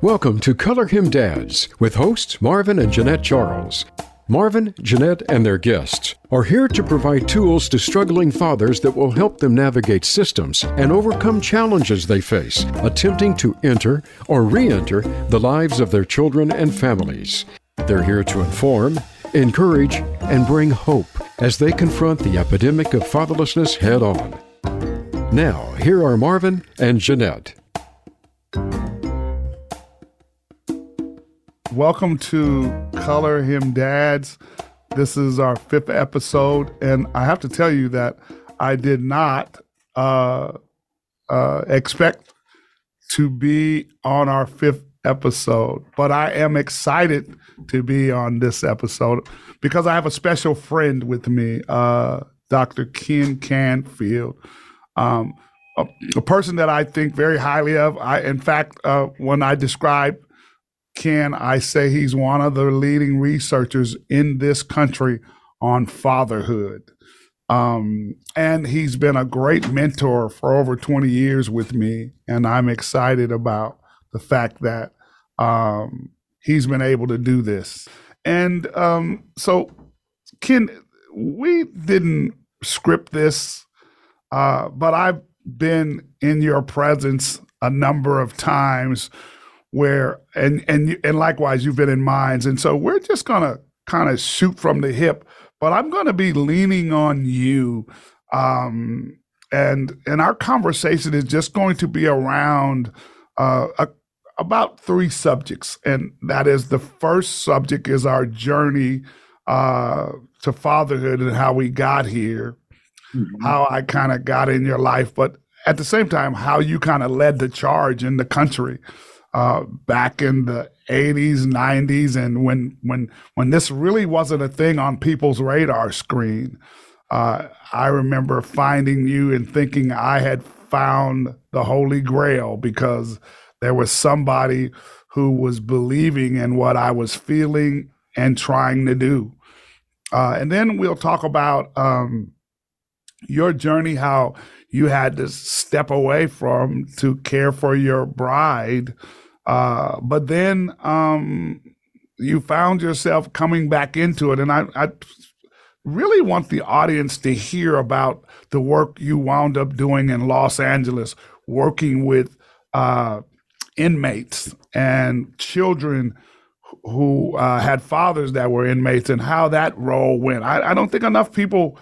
Welcome to Color Him Dads with hosts Marvin and Jeanette Charles. Marvin, Jeanette, and their guests are here to provide tools to struggling fathers that will help them navigate systems and overcome challenges they face, attempting to enter or re enter the lives of their children and families. They're here to inform, encourage, and bring hope as they confront the epidemic of fatherlessness head on. Now, here are Marvin and Jeanette. Welcome to Color Him Dads. This is our fifth episode, and I have to tell you that I did not uh, uh, expect to be on our fifth episode, but I am excited to be on this episode because I have a special friend with me, uh, Dr. Ken Canfield. Um, a, a, person that I think very highly of. I, in fact, uh, when I describe Ken, I say he's one of the leading researchers in this country on fatherhood. Um, and he's been a great mentor for over 20 years with me. And I'm excited about the fact that um, he's been able to do this. And um, so, Ken, we didn't script this, uh, but I've been in your presence a number of times where and and and likewise you've been in mines. And so we're just going to kind of shoot from the hip but i'm going to be leaning on you um and and our conversation is just going to be around uh a, about three subjects. And that is the first subject is our journey uh to fatherhood and how we got here mm-hmm. how i kind of got in your life but at the same time how you kind of led the charge in the country uh, back in the 80s, 90s, and when when when this really wasn't a thing on people's radar screen. Uh, I remember finding you and thinking I had found the Holy Grail because there was somebody who was believing in what I was feeling and trying to do. Uh, and then we'll talk about um, your journey, how you had to step away from to care for your bride. Uh, but then um, you found yourself coming back into it. And I, I really want the audience to hear about the work you wound up doing in Los Angeles, working with uh, inmates and children who uh, had fathers that were inmates and how that role went. I, I, don't think enough people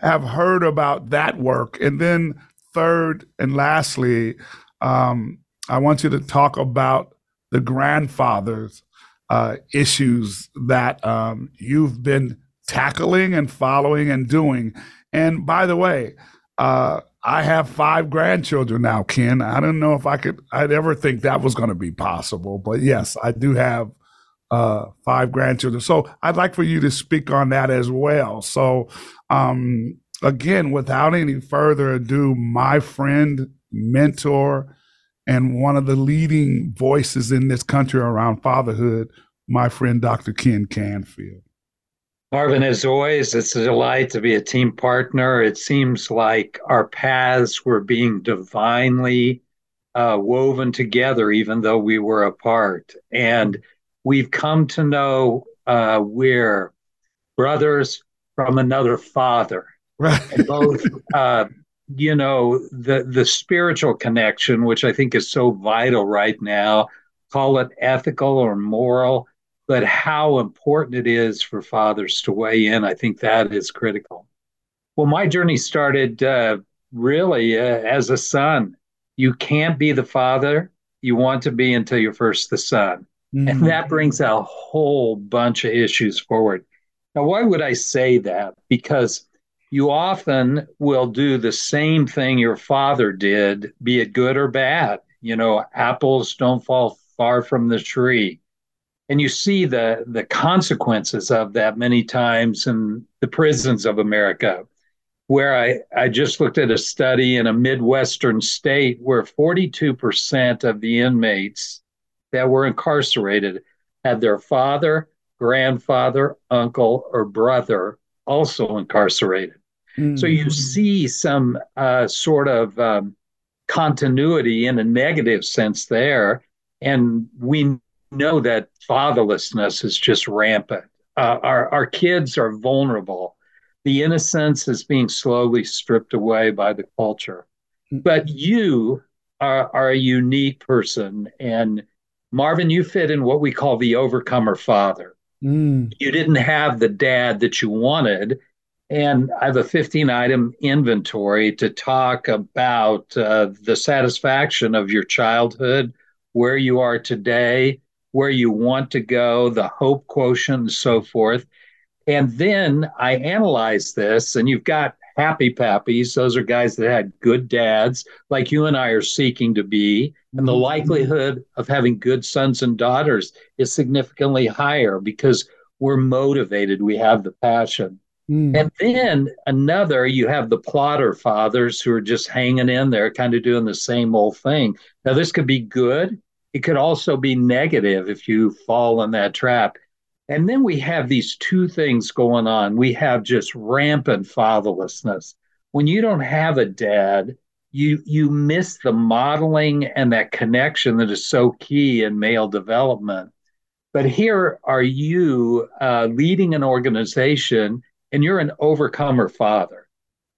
have heard about that work. And then, third and lastly, um, I want you to talk about the grandfathers uh, issues that um, you've been tackling and following and doing. And by the way, uh, I have five grandchildren now, Ken. I don't know if I could, I'd ever think that was going to be possible, but yes, I do have uh, five grandchildren. So I'd like for you to speak on that as well. So, um, again, without any further ado, my friend, mentor, and one of the leading voices in this country around fatherhood, my friend Dr. Ken Canfield. Marvin, as always, it's a delight to be a team partner. It seems like our paths were being divinely uh, woven together, even though we were apart. And we've come to know uh, we're brothers from another father. Right. And both uh, you know the the spiritual connection which i think is so vital right now call it ethical or moral but how important it is for fathers to weigh in i think that is critical well my journey started uh, really uh, as a son you can't be the father you want to be until you're first the son mm-hmm. and that brings a whole bunch of issues forward now why would i say that because you often will do the same thing your father did, be it good or bad. You know, apples don't fall far from the tree. And you see the, the consequences of that many times in the prisons of America, where I, I just looked at a study in a Midwestern state where 42% of the inmates that were incarcerated had their father, grandfather, uncle, or brother also incarcerated. Mm-hmm. So you see some uh, sort of um, continuity in a negative sense there. and we know that fatherlessness is just rampant. Uh, our our kids are vulnerable. The innocence is being slowly stripped away by the culture. Mm. But you are, are a unique person, and Marvin, you fit in what we call the overcomer father. Mm. You didn't have the dad that you wanted. And I have a 15 item inventory to talk about uh, the satisfaction of your childhood, where you are today, where you want to go, the hope quotient, and so forth. And then I analyze this, and you've got happy pappies. Those are guys that had good dads, like you and I are seeking to be. And the mm-hmm. likelihood of having good sons and daughters is significantly higher because we're motivated, we have the passion. Mm. And then another, you have the plotter fathers who are just hanging in there, kind of doing the same old thing. Now, this could be good. It could also be negative if you fall in that trap. And then we have these two things going on. We have just rampant fatherlessness. When you don't have a dad, you you miss the modeling and that connection that is so key in male development. But here are you uh, leading an organization, and you're an overcomer father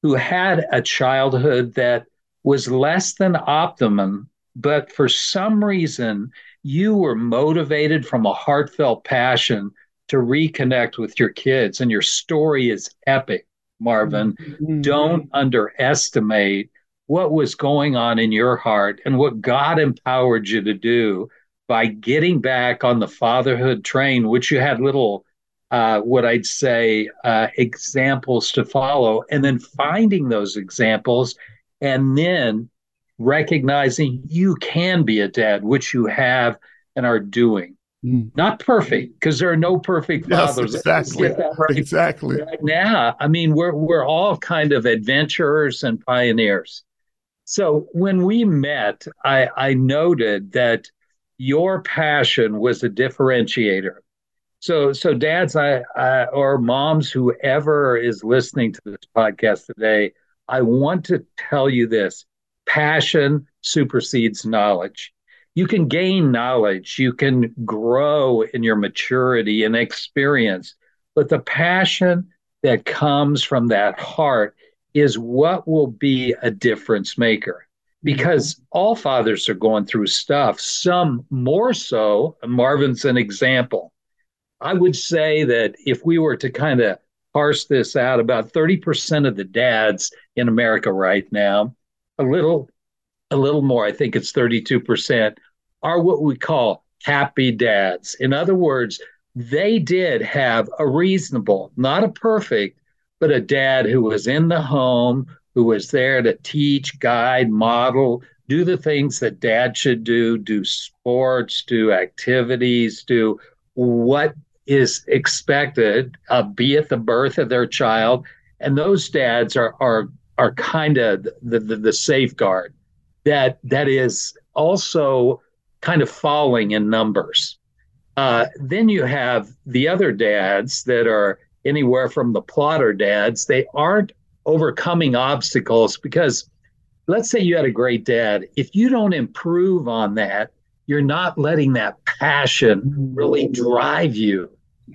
who had a childhood that was less than optimum, but for some reason you were motivated from a heartfelt passion to reconnect with your kids. And your story is epic, Marvin. Mm-hmm. Don't underestimate what was going on in your heart and what God empowered you to do by getting back on the fatherhood train, which you had little, uh, what I'd say, uh, examples to follow, and then finding those examples and then recognizing you can be a dad, which you have and are doing. Mm. Not perfect, because there are no perfect fathers. Yes, exactly. Right. Exactly. Right now, I mean, we're we're all kind of adventurers and pioneers. So when we met, I, I noted that your passion was a differentiator. So, so dads, I, I, or moms, whoever is listening to this podcast today, I want to tell you this: passion supersedes knowledge. You can gain knowledge, you can grow in your maturity and experience, but the passion that comes from that heart is what will be a difference maker mm-hmm. because all fathers are going through stuff, some more so. Marvin's an example. I would say that if we were to kind of parse this out, about 30% of the dads in America right now, a little a little more, I think it's 32%, are what we call happy dads. In other words, they did have a reasonable, not a perfect, but a dad who was in the home, who was there to teach, guide, model, do the things that dad should do, do sports, do activities, do what is expected, uh, be at the birth of their child. And those dads are are are kind of the, the, the safeguard that that is also kind of falling in numbers. Uh, then you have the other dads that are anywhere from the plotter dads. They aren't overcoming obstacles because let's say you had a great dad. If you don't improve on that, you're not letting that passion really drive you.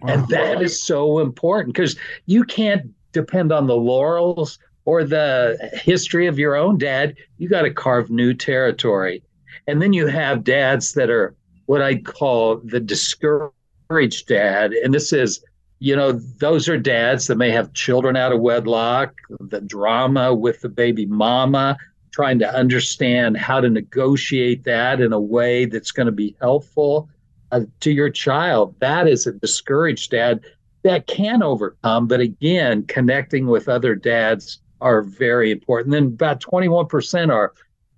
And that is so important because you can't depend on the laurels or the history of your own dad, you got to carve new territory. And then you have dads that are what I call the discouraged dad. And this is, you know, those are dads that may have children out of wedlock, the drama with the baby mama, trying to understand how to negotiate that in a way that's going to be helpful uh, to your child. That is a discouraged dad that can overcome. But again, connecting with other dads are very important. Then about 21% are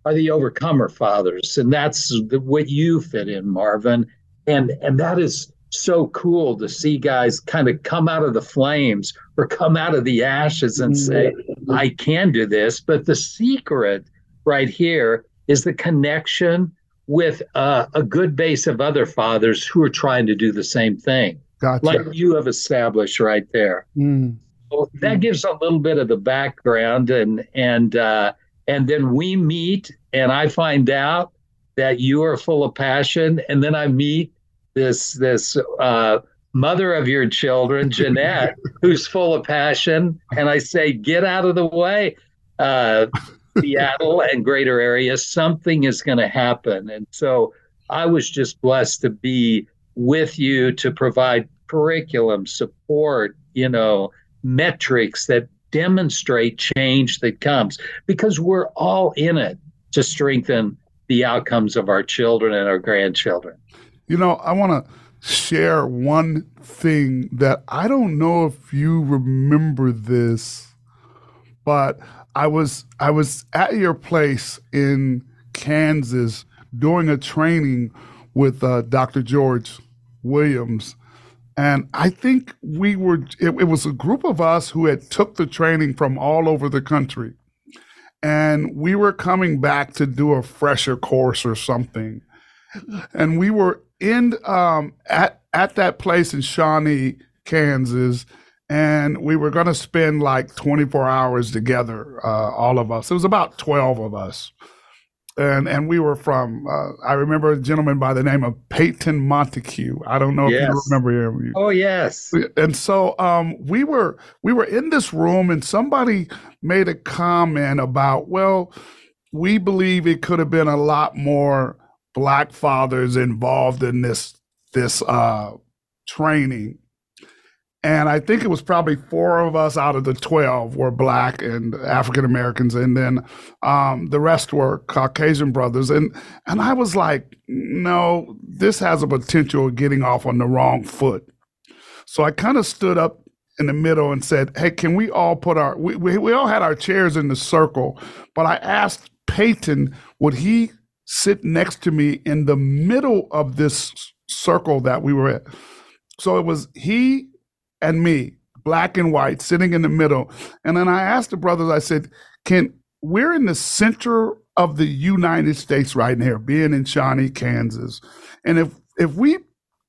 are the overcomer fathers, and that's the, what you fit in, Marvin. And and that is so cool to see guys kind of come out of the flames or come out of the ashes and say, "I can do this." But the secret right here is the connection with uh, a good base of other fathers who are trying to do the same thing, gotcha. like you have established right there. Mm that gives a little bit of the background, and and uh, and then we meet, and I find out that you are full of passion, and then I meet this this uh, mother of your children, Jeanette, who's full of passion, and I say, get out of the way. Uh, Seattle and greater areas, something is going to happen. And so I was just blessed to be with you to provide curriculum support, you know, metrics that demonstrate change that comes because we're all in it to strengthen the outcomes of our children and our grandchildren. You know, I want to share one thing that I don't know if you remember this, but I was I was at your place in Kansas doing a training with uh, Dr. George Williams, and I think we were it, it was a group of us who had took the training from all over the country, and we were coming back to do a fresher course or something, and we were in um, at at that place in Shawnee, Kansas and we were going to spend like 24 hours together, uh, all of us. It was about 12 of us. And and we were from, uh, I remember a gentleman by the name of Peyton Montague. I don't know yes. if you remember him. Oh, yes. And so um, we were we were in this room and somebody made a comment about, well, we believe it could have been a lot more black fathers involved in this this uh, training and I think it was probably four of us out of the 12 were black and African Americans. And then um, the rest were Caucasian brothers. And, and I was like, no, this has a potential of getting off on the wrong foot. So I kind of stood up in the middle and said, hey, can we all put our, we, we, we all had our chairs in the circle, but I asked Peyton, would he sit next to me in the middle of this circle that we were at? So it was he and me, black and white, sitting in the middle. And then I asked the brothers, I said, Can we're in the center of the United States right now, being in Shawnee, Kansas. And if if we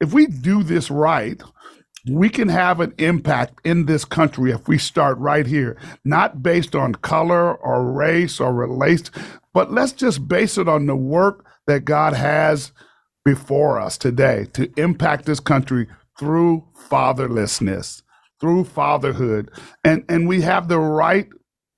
if we do this right, we can have an impact in this country if we start right here, not based on color or race or race, but let's just base it on the work that God has before us today to impact this country through fatherlessness, through fatherhood. And, and we have the right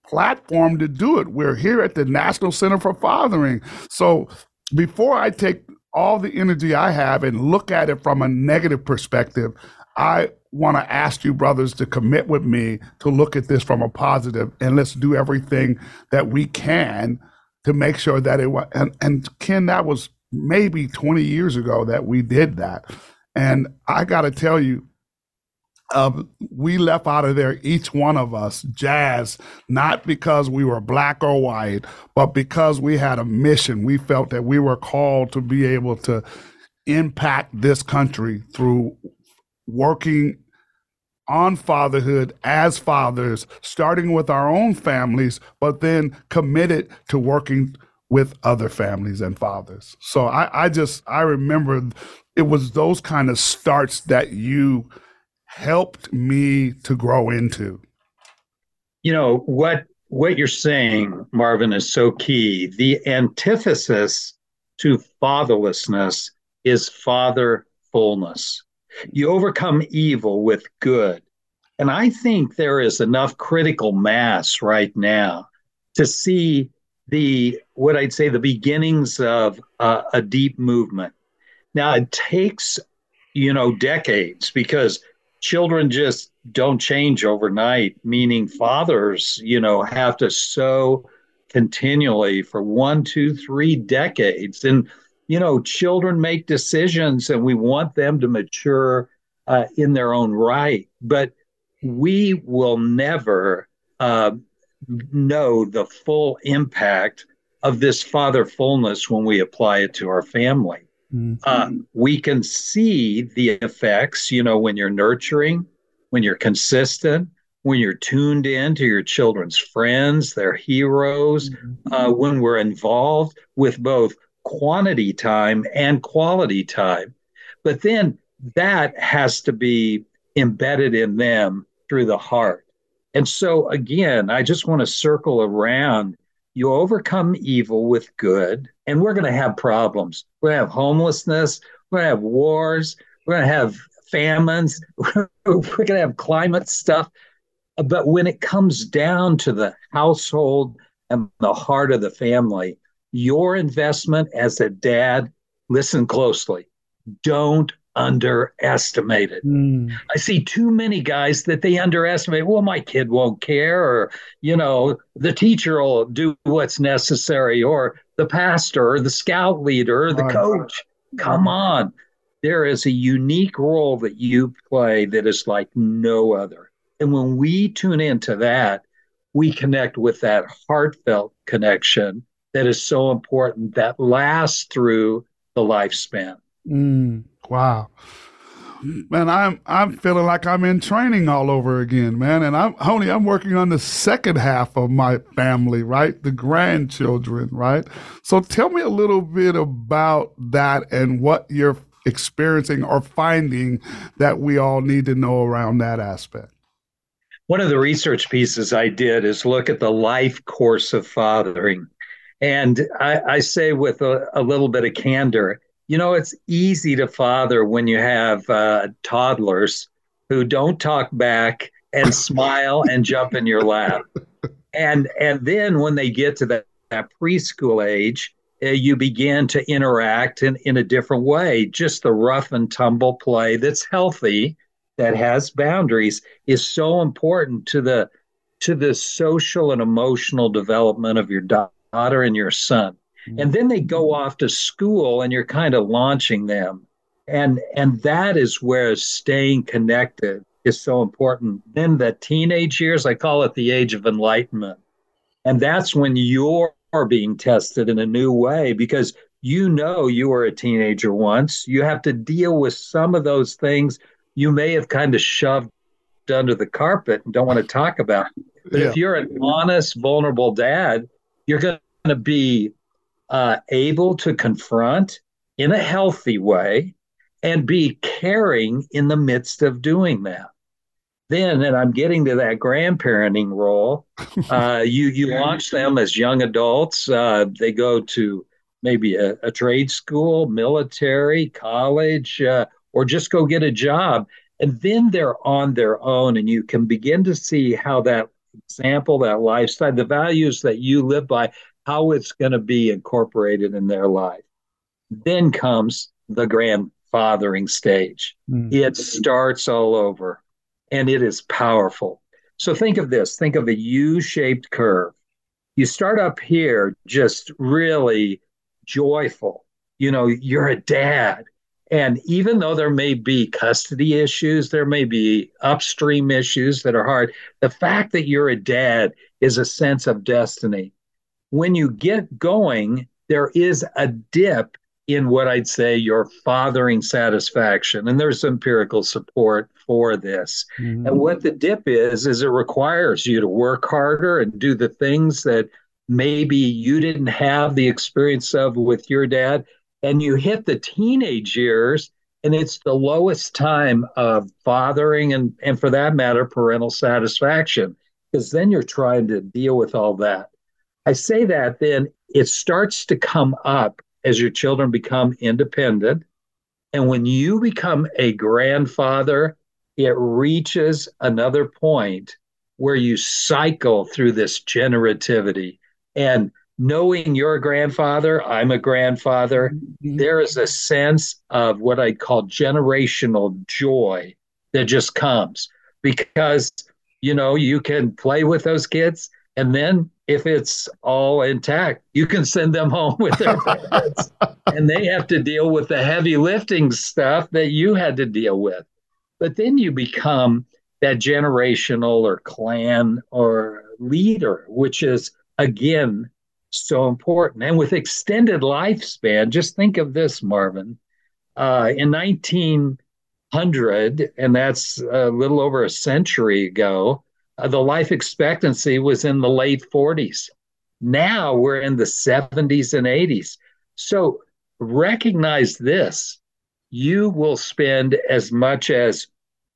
platform to do it. We're here at the National Center for Fathering. So before I take all the energy I have and look at it from a negative perspective, I want to ask you, brothers, to commit with me to look at this from a positive and let's do everything that we can to make sure that it was. And, and Ken, that was maybe 20 years ago that we did that. And I got to tell you, uh, we left out of there, each one of us, jazz, not because we were black or white, but because we had a mission. We felt that we were called to be able to impact this country through working on fatherhood as fathers, starting with our own families, but then committed to working with other families and fathers. So I, I just I remember it was those kind of starts that you helped me to grow into. You know what what you're saying, Marvin, is so key. The antithesis to fatherlessness is fatherfulness. You overcome evil with good. And I think there is enough critical mass right now to see the what I'd say the beginnings of uh, a deep movement. Now it takes you know decades because children just don't change overnight. Meaning fathers you know have to sow continually for one, two, three decades, and you know children make decisions, and we want them to mature uh, in their own right, but we will never. Uh, know the full impact of this fatherfulness when we apply it to our family. Mm-hmm. Uh, we can see the effects, you know, when you're nurturing, when you're consistent, when you're tuned in to your children's friends, their heroes, mm-hmm. uh, when we're involved with both quantity time and quality time. But then that has to be embedded in them through the heart. And so, again, I just want to circle around. you overcome evil with good, and we're going to have problems. We're going to have homelessness. We're going to have wars. We're going to have famines. we're going to have climate stuff. But when it comes down to the household and the heart of the family, your investment as a dad, listen closely. Don't underestimate it. Mm. I see too many guys that they underestimate. Well, my kid won't care, or, you know, the teacher will do what's necessary, or the pastor, or the scout leader, or the coach. Come on. There is a unique role that you play that is like no other. And when we tune into that, we connect with that heartfelt connection that is so important that lasts through the lifespan. Mm. Wow. Man, I'm I'm feeling like I'm in training all over again, man. And I'm only I'm working on the second half of my family, right? The grandchildren, right? So tell me a little bit about that and what you're experiencing or finding that we all need to know around that aspect. One of the research pieces I did is look at the life course of fathering. And I, I say with a, a little bit of candor, you know, it's easy to father when you have uh, toddlers who don't talk back and smile and jump in your lap. And and then when they get to that, that preschool age, uh, you begin to interact in, in a different way. Just the rough and tumble play that's healthy, that has boundaries, is so important to the to the social and emotional development of your daughter and your son Mm-hmm. and then they go off to school and you're kind of launching them. And and that is where staying connected is so important. Then the teenage years i call it the age of enlightenment. And that's when you're being tested in a new way because you know you were a teenager once. You have to deal with some of those things you may have kind of shoved under the carpet and don't want to talk about. But yeah. if you're an honest vulnerable dad you're going to be uh, able to confront in a healthy way and be caring in the midst of doing that. Then, and I'm getting to that grandparenting role. Uh, you you launch them as young adults. Uh, they go to maybe a, a, trade school, military, college, uh, or just go get a job, and then they're on their own. And you can begin to see how that example, that lifestyle, the values that you live by, how it's going to be incorporated in their life. Then comes the grandfathering stage. Mm. It starts all over and it is powerful. So think of this think of a U shaped curve. You start up here just really joyful. You know, you're a dad. And even though there may be custody issues, there may be upstream issues that are hard, the fact that you're a dad is a sense of destiny when you get going, there is a dip in what I'd say your fathering satisfaction. And there's empirical support for this. Mm-hmm. And what the dip is, is it requires you to work harder and do the things that maybe you didn't have the experience of with your dad. And you hit the teenage years, and it's the lowest time of fathering and, and for that matter, parental satisfaction, because then you're trying to deal with all that. I say that then it starts to come up as your children become independent. And when you become a grandfather, it reaches another point where you cycle through this generativity. And knowing you're a grandfather, I'm a grandfather, mm-hmm. there is a sense of what I call generational joy that just comes because, you know, you can play with those kids and then if it's all intact, you can send them home with their parents and they have to deal with the heavy lifting stuff that you had to deal with. But then you become that generational or clan or leader, which is again so important. And with extended lifespan, just think of this, Marvin. Uh, in 1900, and that's a little over a century ago, the life expectancy was in the late 40s. Now we're in the 70s and 80s. So recognize this you will spend as much as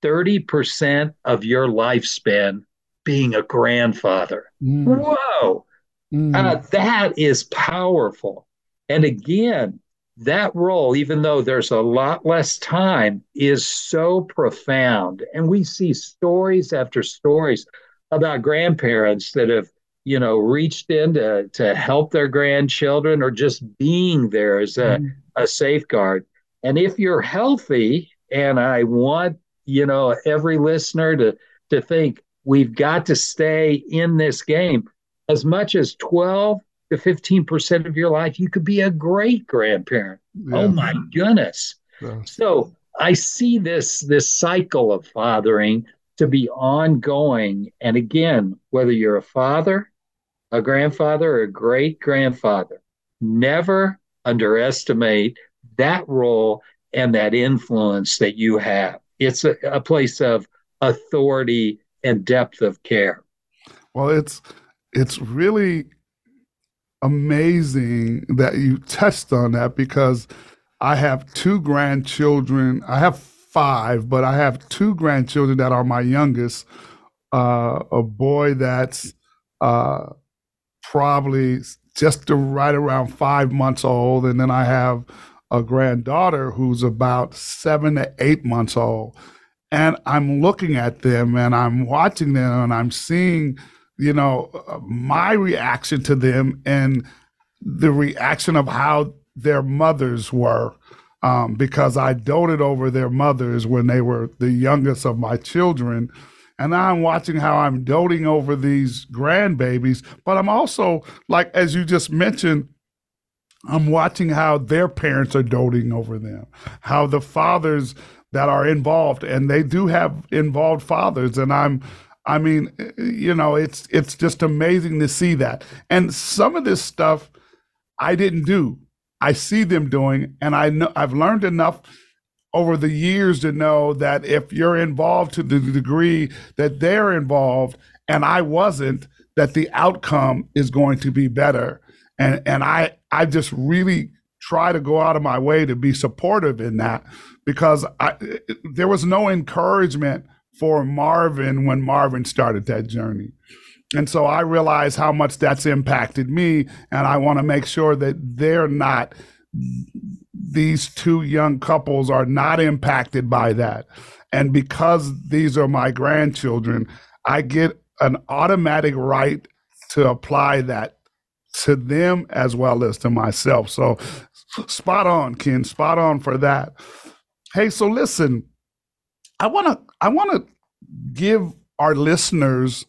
30% of your lifespan being a grandfather. Mm. Whoa. Mm. Uh, that is powerful. And again, that role, even though there's a lot less time, is so profound. And we see stories after stories about grandparents that have, you know, reached in to, to help their grandchildren or just being there as a, mm. a safeguard. And if you're healthy, and I want, you know, every listener to, to think we've got to stay in this game as much as 12 to 15% of your life, you could be a great grandparent. Yeah. Oh my goodness. Yeah. So I see this this cycle of fathering to be ongoing. And again, whether you're a father, a grandfather, or a great grandfather, never underestimate that role and that influence that you have. It's a, a place of authority and depth of care. Well, it's it's really amazing that you touched on that because I have two grandchildren. I have five, but I have two grandchildren that are my youngest. Uh, a boy that's uh, probably just right around five months old, and then I have a granddaughter who's about seven to eight months old. And I'm looking at them and I'm watching them and I'm seeing you know, my reaction to them and the reaction of how their mothers were. Um, because I doted over their mothers when they were the youngest of my children. And now I'm watching how I'm doting over these grandbabies. But I'm also, like, as you just mentioned, I'm watching how their parents are doting over them, how the fathers that are involved, and they do have involved fathers. And I'm, I mean, eh, eh, you know, it's it's just amazing to see that. And some of this stuff I didn't do. I see them doing, and I know I've learned enough over the years to know that if you're involved to the degree that they're involved and I wasn't, that the outcome is going to be better. And and I I just really try to go out of my way to be supportive in that because I eh, there was no encouragement for Marvin when Marvin started that journey. And so I realize how much that's impacted me, and I want to make sure that they're not, these two young couples are not impacted by that. And because these are my grandchildren, I get an automatic right to apply that to them as well as to myself. So spot on, Ken, spot on for that. Hey, so listen, I want to I want to give our listeners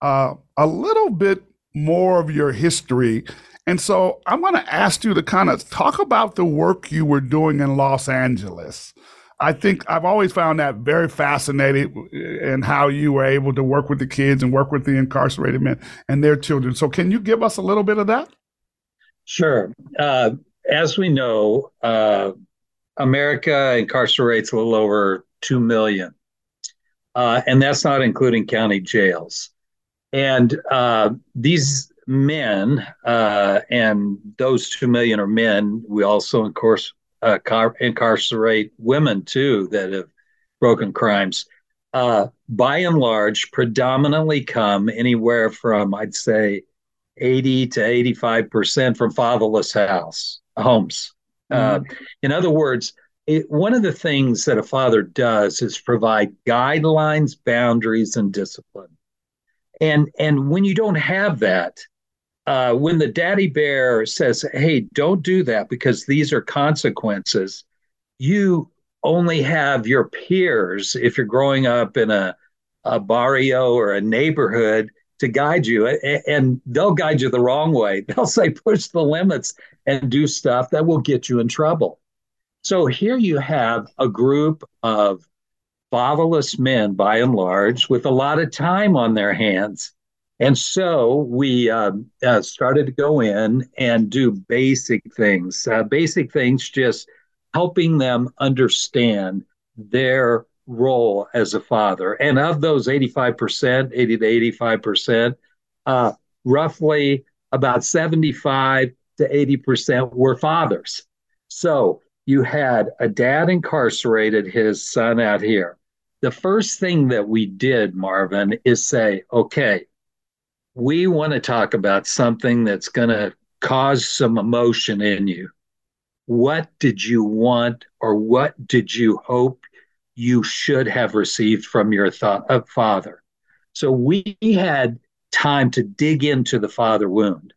uh, a little bit more of your history. And so I'm going to ask you to kind of talk about the work you were doing in Los Angeles. I think I've always found that very fascinating and how you were able to work with the kids and work with the incarcerated men and their children. So, can you give us a little bit of that? Sure. Uh, as we know, uh, America incarcerates a little over 2 million uh, and that's not including county jails. And uh, these men, uh, and those two million are men. We also, of course, uh, car- incarcerate women too that have broken crimes. Uh, by and large, predominantly come anywhere from, I'd say, 80 to 85 percent from fatherless house homes. Uh, mm-hmm. in other words, it, one of the things that a father does is provide guidelines, boundaries, and discipline. And and when you don't have that, uh, when the daddy bear says, "Hey, don't do that because these are consequences," you only have your peers if you're growing up in a a barrio or a neighborhood to guide you. And they'll guide you the wrong way. They'll say push the limits and do stuff that will get you in trouble so here you have a group of fatherless men, by and large, with a lot of time on their hands. And so we um, uh, started to go in and do basic things, uh, basic things, just helping them understand their role as a father. And of those 85%, 80 to 85%, uh, roughly about 75 to 80% were fathers. So you had a dad incarcerated his son out here. The first thing that we did, Marvin, is say, okay, we want to talk about something that's going to cause some emotion in you. What did you want or what did you hope you should have received from your uh, father? So we had time to dig into the father wound.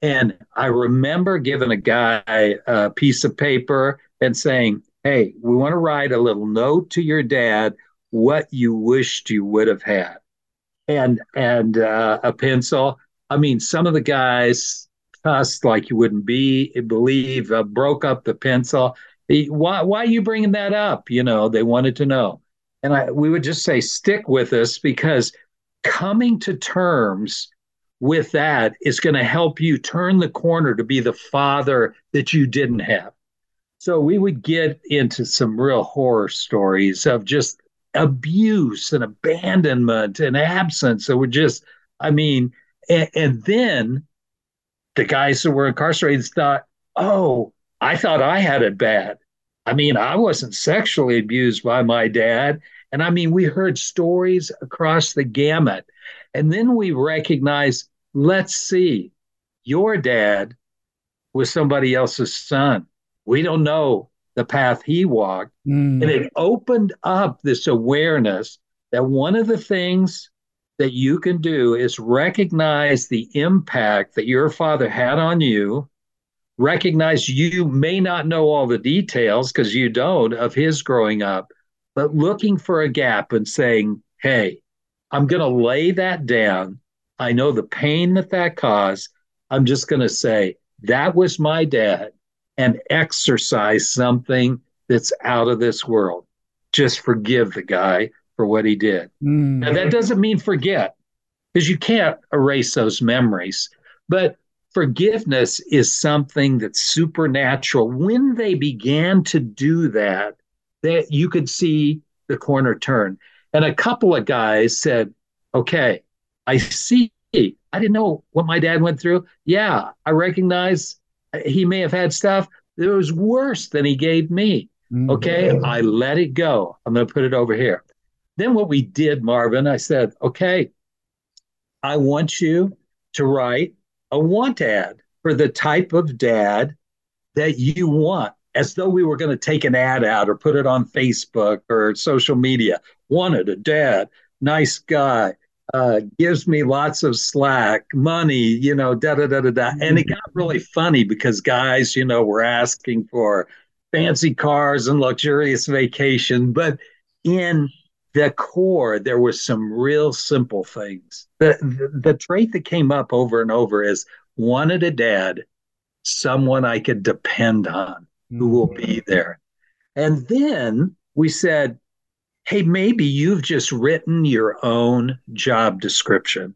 And I remember giving a guy a piece of paper and saying, Hey, we want to write a little note to your dad what you wished you would have had. And and uh, a pencil. I mean, some of the guys cussed like you wouldn't be believe, uh, broke up the pencil. Why why are you bringing that up? You know, they wanted to know. And I we would just say stick with us because coming to terms with that is going to help you turn the corner to be the father that you didn't have. So we would get into some real horror stories of just abuse and abandonment and absence. So we're just, I mean, and, and then the guys who were incarcerated thought, oh, I thought I had it bad. I mean, I wasn't sexually abused by my dad. And I mean, we heard stories across the gamut. And then we recognized let's see, your dad was somebody else's son. We don't know the path he walked. Mm. And it opened up this awareness that one of the things that you can do is recognize the impact that your father had on you. Recognize you may not know all the details because you don't of his growing up, but looking for a gap and saying, Hey, I'm going to lay that down I know the pain that that caused. I'm just going to say that was my dad and exercise something that's out of this world. Just forgive the guy for what he did. Mm. Now, that doesn't mean forget because you can't erase those memories. But forgiveness is something that's supernatural. When they began to do that, that you could see the corner turn. And a couple of guys said, okay, I see. I didn't know what my dad went through. Yeah, I recognize he may have had stuff that was worse than he gave me. Mm-hmm. Okay, I let it go. I'm going to put it over here. Then what we did, Marvin, I said, okay, I want you to write a want ad for the type of dad that you want, as though we were going to take an ad out or put it on Facebook or social media. Wanted a dad, nice guy, uh, gives me lots of slack, money, you know, da da da da da. And it got really funny because guys, you know, were asking for fancy cars and luxurious vacation, but in the core, there was some real simple things. The, the, the trait that came up over and over is wanted a dad, someone I could depend on, who will be mm-hmm. there. And then we said, hey, maybe you've just written your own job description.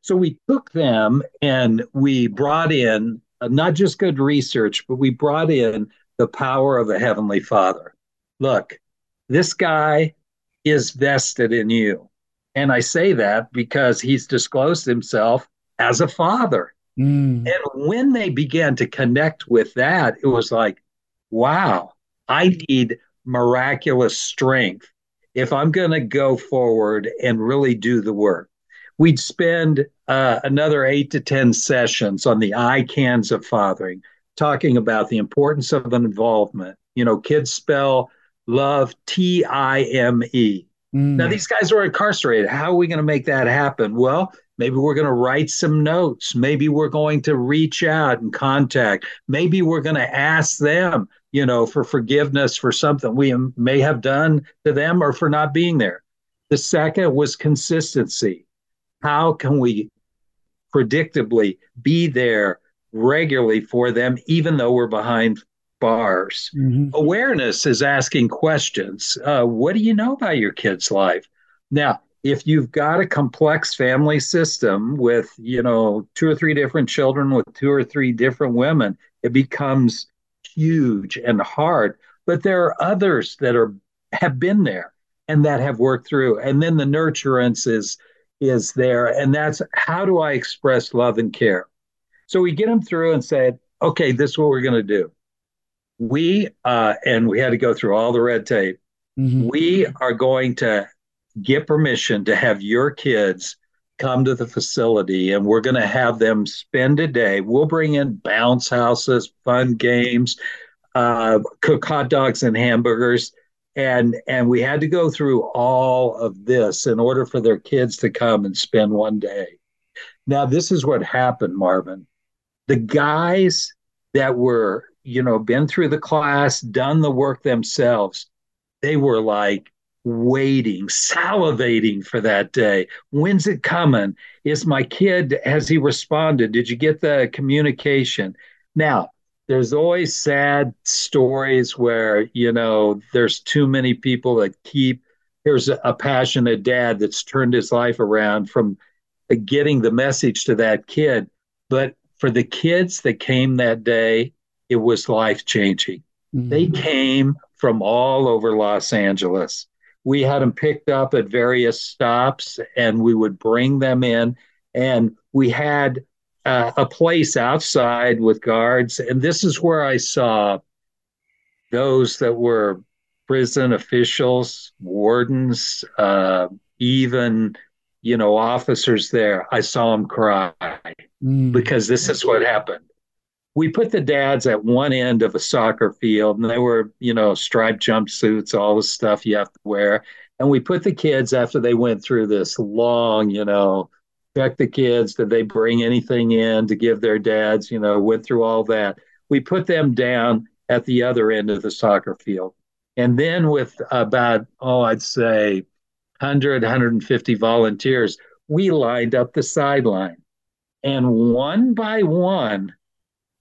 So we took them and we brought in uh, not just good research, but we brought in the power of the Heavenly Father. Look, this guy is vested in you. And I say that because he's disclosed himself as a father. Mm. And when they began to connect with that, it was like, wow, I need miraculous strength if I'm going to go forward and really do the work, we'd spend uh, another eight to 10 sessions on the I cans of fathering, talking about the importance of an involvement. You know, kids spell love T I M E. Mm. Now, these guys are incarcerated. How are we going to make that happen? Well, maybe we're going to write some notes. Maybe we're going to reach out and contact. Maybe we're going to ask them you know, for forgiveness for something we may have done to them or for not being there. The second was consistency. How can we predictably be there regularly for them, even though we're behind bars? Mm-hmm. Awareness is asking questions. Uh, what do you know about your kid's life? Now, if you've got a complex family system with, you know, two or three different children with two or three different women, it becomes huge and hard, but there are others that are have been there and that have worked through. And then the nurturance is is there, and that's how do I express love and care. So we get them through and say, okay, this is what we're going to do. We uh, and we had to go through all the red tape. Mm-hmm. We are going to get permission to have your kids come to the facility and we're going to have them spend a day. We'll bring in bounce houses, fun games, uh, cook hot dogs and hamburgers. And, and we had to go through all of this in order for their kids to come and spend one day. Now, this is what happened, Marvin. The guys that were, you know, been through the class, done the work themselves, they were like, waiting, salivating for that day. When's it coming? Is my kid, has he responded? Did you get the communication? Now, there's always sad stories where, you know, there's too many people that keep. Here's a passionate dad that's turned his life around from getting the message to that kid. But for the kids that came that day, it was life changing. Mm-hmm. They came from all over Los Angeles we had them picked up at various stops and we would bring them in. And we had uh, a place outside with guards. And this is where i saw those that were prison officials wardens uh, even you know officers there. I saw them cry mm. because this is what happened we put the dads at one end of a soccer field and they were, you know, striped jumpsuits, all the stuff you have to wear. And we put the kids after they went through this long, you know, check the kids, did they bring anything in to give their dads, you know, went through all that. We put them down at the other end of the soccer field. And then with about, oh, I'd say 100, 150 volunteers, we lined up the sideline. And one by one,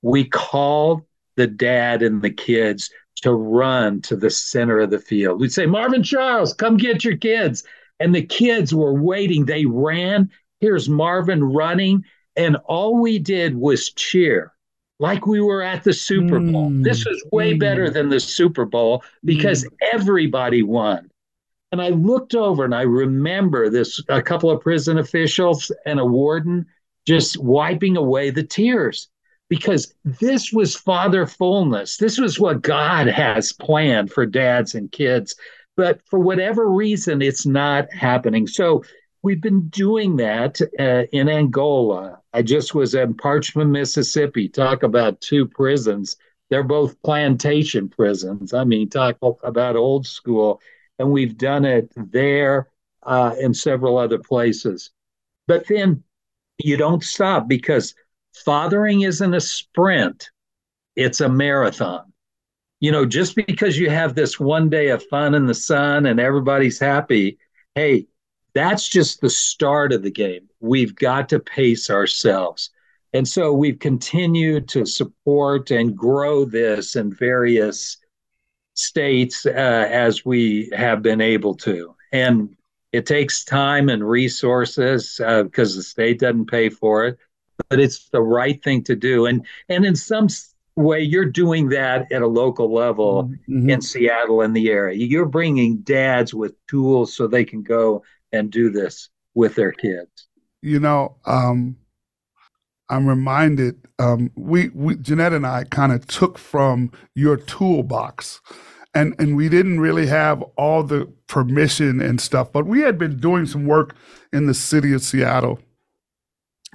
we called the dad and the kids to run to the center of the field. We'd say, Marvin Charles, come get your kids. And the kids were waiting. They ran. Here's Marvin running. And all we did was cheer like we were at the Super Bowl. Mm. This was way mm. better than the Super Bowl because mm. everybody won. And I looked over and I remember this a couple of prison officials and a warden just wiping away the tears because this was father fullness. This was what God has planned for dads and kids. But for whatever reason, it's not happening. So we've been doing that uh, in Angola. I just was in Parchman, Mississippi. Talk about two prisons. They're both plantation prisons. I mean, talk about old school. And we've done it there uh, in several other places. But then you don't stop because fathering isn't a sprint, it's a marathon. You know, just because you have this one day of fun in the sun and everybody's happy, hey, that's just the start of the game. We've got to pace ourselves. And so we've continued to support and grow this in various states uh, as we have been able to. And it takes time and resources because uh, the state doesn't pay for it but it's the right thing to do. And and in some way, you're doing that at a local level mm-hmm. in Seattle and the area. You're bringing dads with tools so they can go and do this with their kids. You know, um, I'm reminded. Um, we, we Jeanette and I kind of took from your toolbox and and we didn't really have all the permission and stuff but we had been doing some work in the city of Seattle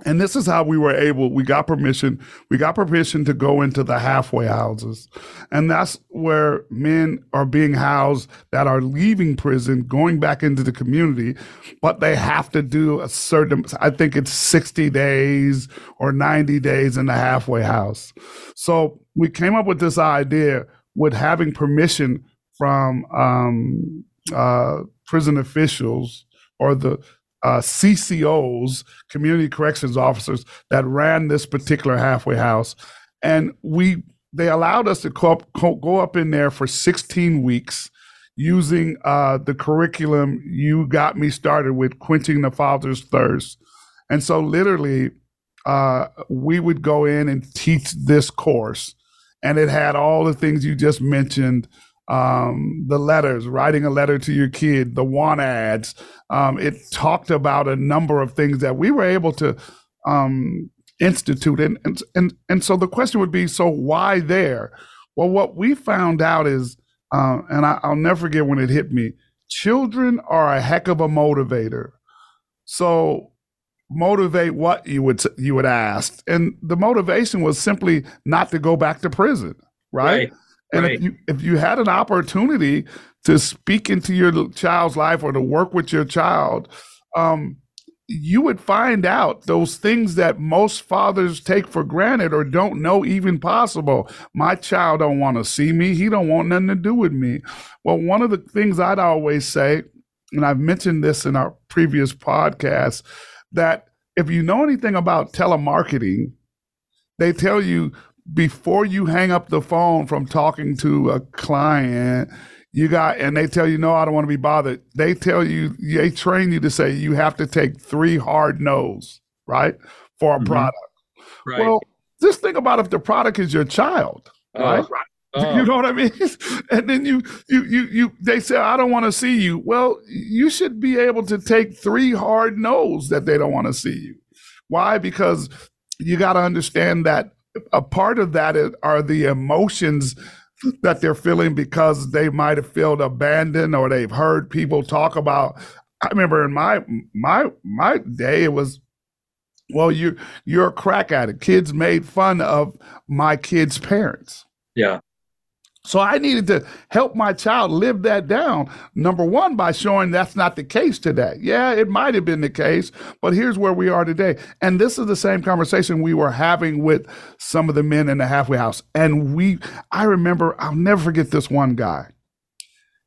and this is how we were able, we got permission, we got permission to go into the halfway houses. And that's where men are being housed that are leaving prison, going back into the community, but they have to do a certain, I think it's 60 days or 90 days in the halfway house. So we came up with this idea with having permission from um, uh, prison officials or the uh, CCOs, community corrections officers, that ran this particular halfway house, and we they allowed us to go up, go up in there for 16 weeks using uh, the curriculum you got me started with, quenching the father's thirst, and so literally uh, we would go in and teach this course, and it had all the things you just mentioned um, the letters, writing a letter to your kid, the want ads. Um, it talked about a number of things that we were able to um, institute. And, and, and, and so the question would be so why there? Well, what we found out is, uh, and I, I'll never forget when it hit me children are a heck of a motivator. So motivate what you would you would ask, and the motivation was simply not to go back to prison, right? Right. And right. if you if you had an opportunity to speak into your child's life or to work with your child, um, you would find out those things that most fathers take for granted or don't know even possible. My child don't want to see me. He don't want nothing to do with me. Well, one of the things I'd always say, and I've mentioned this in our previous podcast, that if you know anything about telemarketing, they tell you before you hang up the phone from talking to a client, you got, and they tell you, no, I don't want to be bothered. They tell you, they train you to say you have to take three hard no's, right, for a Mhm. product. right. Well, just think about if the product is your child, Oh, right? oh, You know what I mean? And then you, you, you, you. They say, "I don't want to see you." Well, you should be able to take three hard no's that they don't want to see you. Why? Because you got to understand that a part of that is, are the emotions that they're feeling because they might have felt abandoned or they've heard people talk about. I remember in my my my day, it was well, you you're a crack addict. Kids made fun of my kids' parents. yeah. So I needed to help my child live that down. Number one, by showing that's not the case today. Yeah, it might have been the case, but here's where we are today. And this is the same conversation we were having with some of the men in the halfway house. And we, I remember, I'll never forget this one guy.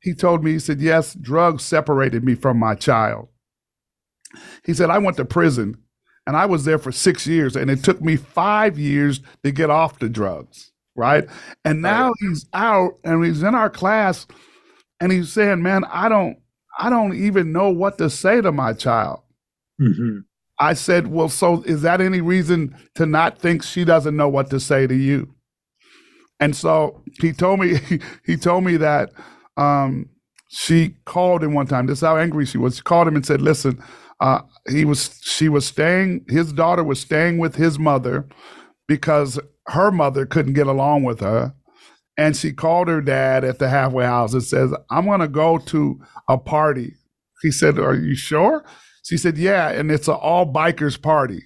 He told me, he said, Yes, drugs separated me from my child. He said, I went to prison and I was there for six years, and it took me five years to get off the drugs, right? And now he's out and he's in our class and he's saying, Man, I don't I don't even know what to say to my child. hmm I said, Well, so is that any reason to not think she doesn't know what to say to you? And so he told me he told me that um, she called him one time. This is how angry she was. She called him and said, "Listen, uh, he was she was staying. His daughter was staying with his mother because her mother couldn't get along with her." And she called her dad at the halfway house and says, "I'm going to go to a party." He said, "Are you sure?" She said, "Yeah, and it's an all bikers party."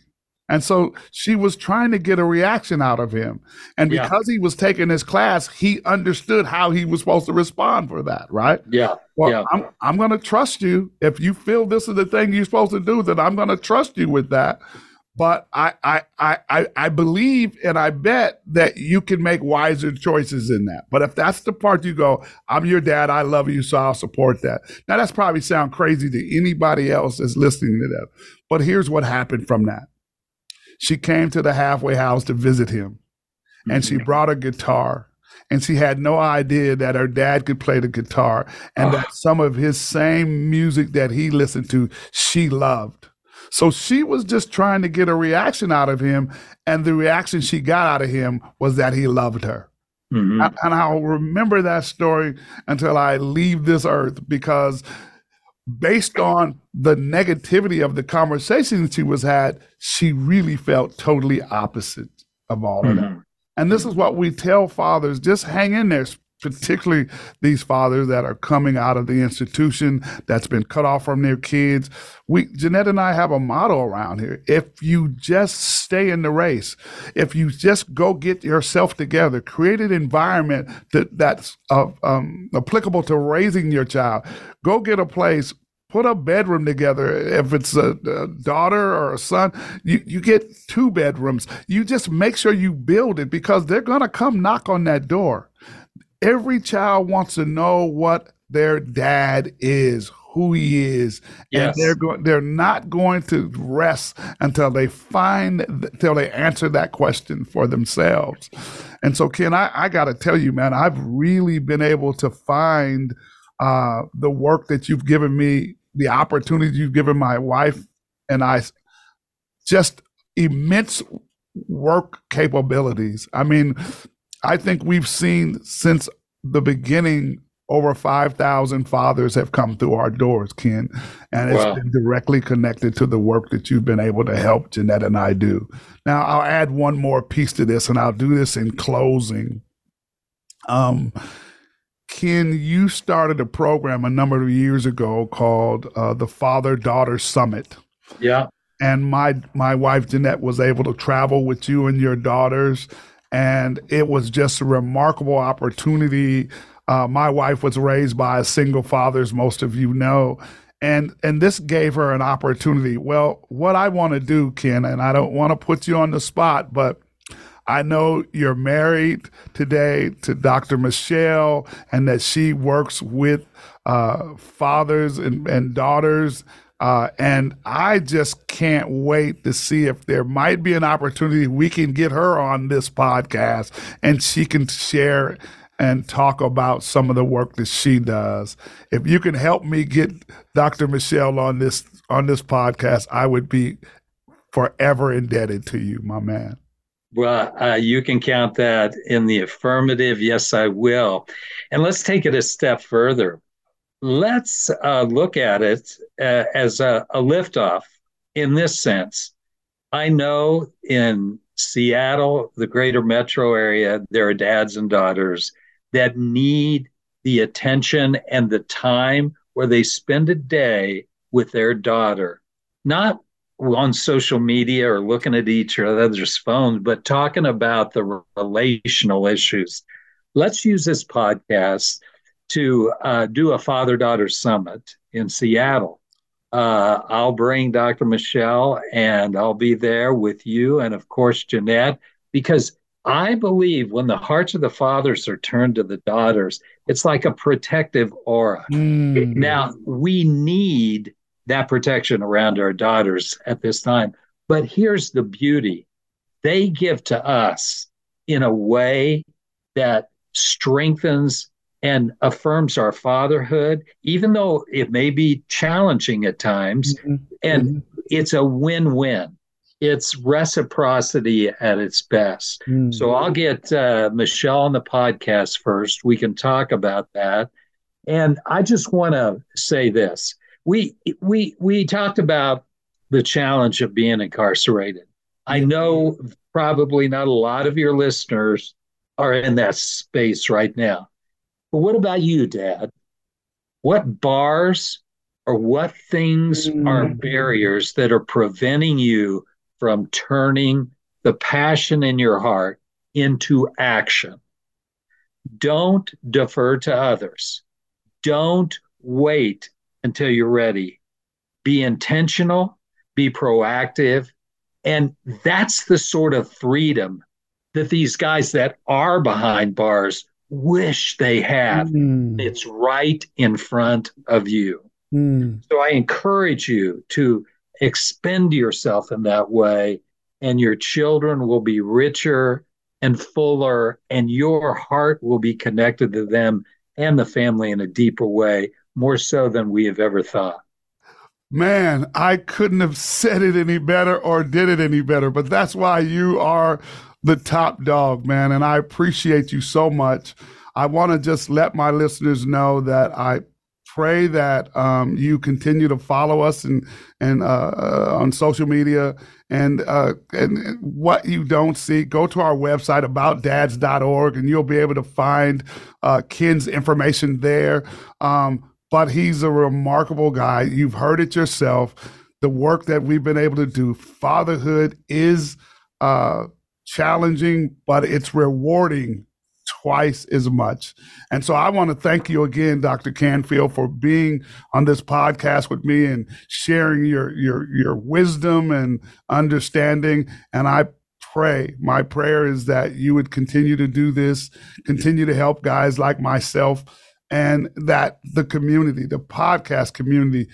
And so she was trying to get a reaction out of him. And Yeah. because he was taking his class, he understood how he was supposed to respond for that, right? Yeah. Well, Yeah. I'm I'm going to trust you. If you feel this is the thing you're supposed to do, then I'm going to trust you with that. But I, I I I believe and I bet that you can make wiser choices in that. But if that's the part you go, I'm your dad, I love you, so I'll support that. Now that's probably sound crazy to anybody else that's listening to that. But here's what happened from that. She came to the halfway house to visit him and she brought a guitar and she had no idea that her dad could play the guitar and Ah. that some of his same music that he listened to she loved so she was just trying to get a reaction out of him and the reaction she got out of him was that he loved her Mhm. and and I'll remember that story until I leave this earth because based on the negativity of the conversation she was had, she really felt totally opposite of all of that. Mhm. And this is what we tell fathers just hang in there, particularly these fathers that are coming out of the institution that's been cut off from their kids. We, Jeanette and I have a motto around here. If you just stay in the race, if you just go get yourself together, create an environment that, that's uh, um, applicable to raising your child, go get a place, put a bedroom together. If it's a, a daughter or a son, you, you get two bedrooms. You just make sure you build it because they're going to come knock on that door. Every child wants to know what their dad is, who he is, Yes. and they're going. They're not going to rest until they find, until they answer that question for themselves. And so, Ken, I, I got to tell you, man, I've really been able to find uh, the work that you've given me, the opportunities you've given my wife and I, just immense work capabilities. I mean, I think we've seen since the beginning over 5,000 fathers have come through our doors, Ken, and it's Wow. been directly connected to the work that you've been able to help Jeanette and I do. Now, I'll add one more piece to this, and I'll do this in closing. Um, Ken, you started a program a number of years ago called uh, the Father Daughter Summit. Yeah. and my my wife Jeanette was able to travel with you and your daughters, and it was just a remarkable opportunity. Uh, my wife was raised by a single father, as most of you know, and and this gave her an opportunity. Well, what I want to do, Ken, and I don't want to put you on the spot, but I know you're married today to Dr. Michelle, and that she works with uh, fathers and, and daughters. Uh, and I just can't wait to see if there might be an opportunity we can get her on this podcast and she can share and talk about some of the work that she does. If you can help me get Dr. Michelle on this on this podcast, I would be forever indebted to you, my man. Well, uh, you can count that in the affirmative. Yes, I will. And let's take it a step further. Let's uh, look at it uh, as a, a liftoff in this sense. I know in Seattle, the greater metro area, there are dads and daughters that need the attention and the time where they spend a day with their daughter, not on social media or looking at each other's phones, but talking about the relational issues. Let's use this podcast to uh, do a father daughter summit in Seattle. Uh, I'll bring Dr. Michelle and I'll be there with you and, of course, Jeanette, because I believe when the hearts of the fathers are turned to the daughters, it's like a protective aura. Mm. Now, we need that protection around our daughters at this time. But here's the beauty they give to us in a way that strengthens and affirms our fatherhood, even though it may be challenging at times. Mm-hmm. And mm-hmm. it's a win win it's reciprocity at its best. Mm. So I'll get uh, Michelle on the podcast first. We can talk about that. And I just want to say this: we we we talked about the challenge of being incarcerated. I know probably not a lot of your listeners are in that space right now. But what about you, Dad? What bars or what things mm. are barriers that are preventing you from turning the passion in your heart into action. Don't defer to others. Don't wait until you're ready. Be intentional, be proactive. And that's the sort of freedom that these guys that are behind bars wish they have. Mm. It's right in front of you. Mm. So I encourage you to expend yourself in that way, and your children will be richer and fuller, and your heart will be connected to them and the family in a deeper way, more so than we have ever thought. Man, I couldn't have said it any better or did it any better, but that's why you are the top dog, man. And I appreciate you so much. I want to just let my listeners know that I pray that um, you continue to follow us and and uh, uh, on social media and uh, and what you don't see, go to our website aboutdads.org and you'll be able to find uh, Ken's information there. Um, but he's a remarkable guy. You've heard it yourself. The work that we've been able to do, fatherhood is uh, challenging, but it's rewarding twice as much. And so I want to thank you again, Dr. Canfield, for being on this podcast with me and sharing your your your wisdom and understanding. And I pray, my prayer is that you would continue to do this, continue to help guys like myself, and that the community, the podcast community,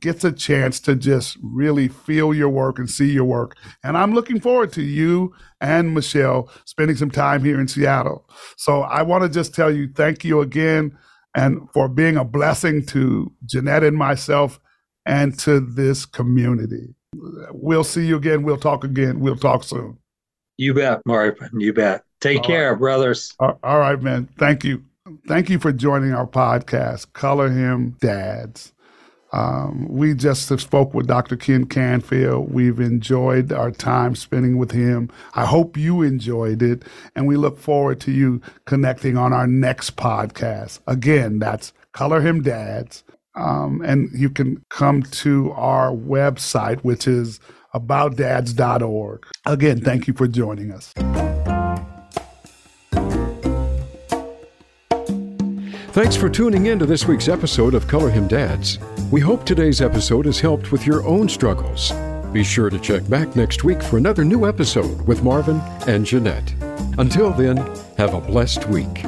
gets a chance to just really feel your work and see your work. And I'm looking forward to you and Michelle spending some time here in Seattle. So I want to just tell you thank you again and for being a blessing to Jeanette and myself and to this community. We'll see you again. We'll talk again. We'll talk soon. You bet, Marvin. You bet. Take all care, right. brothers. All right, man. Thank you. Thank you for joining our podcast, Color Him Dads. Um, we just spoke with Dr. Ken Canfield. We've enjoyed our time spending with him. I hope you enjoyed it, and we look forward to you connecting on our next podcast. Again, that's Color Him Dads. Um, and you can come to our website, which is aboutdads.org. Again, thank you for joining us. Thanks for tuning in to this week's episode of Color Him Dads. We hope today's episode has helped with your own struggles. Be sure to check back next week for another new episode with Marvin and Jeanette. Until then, have a blessed week.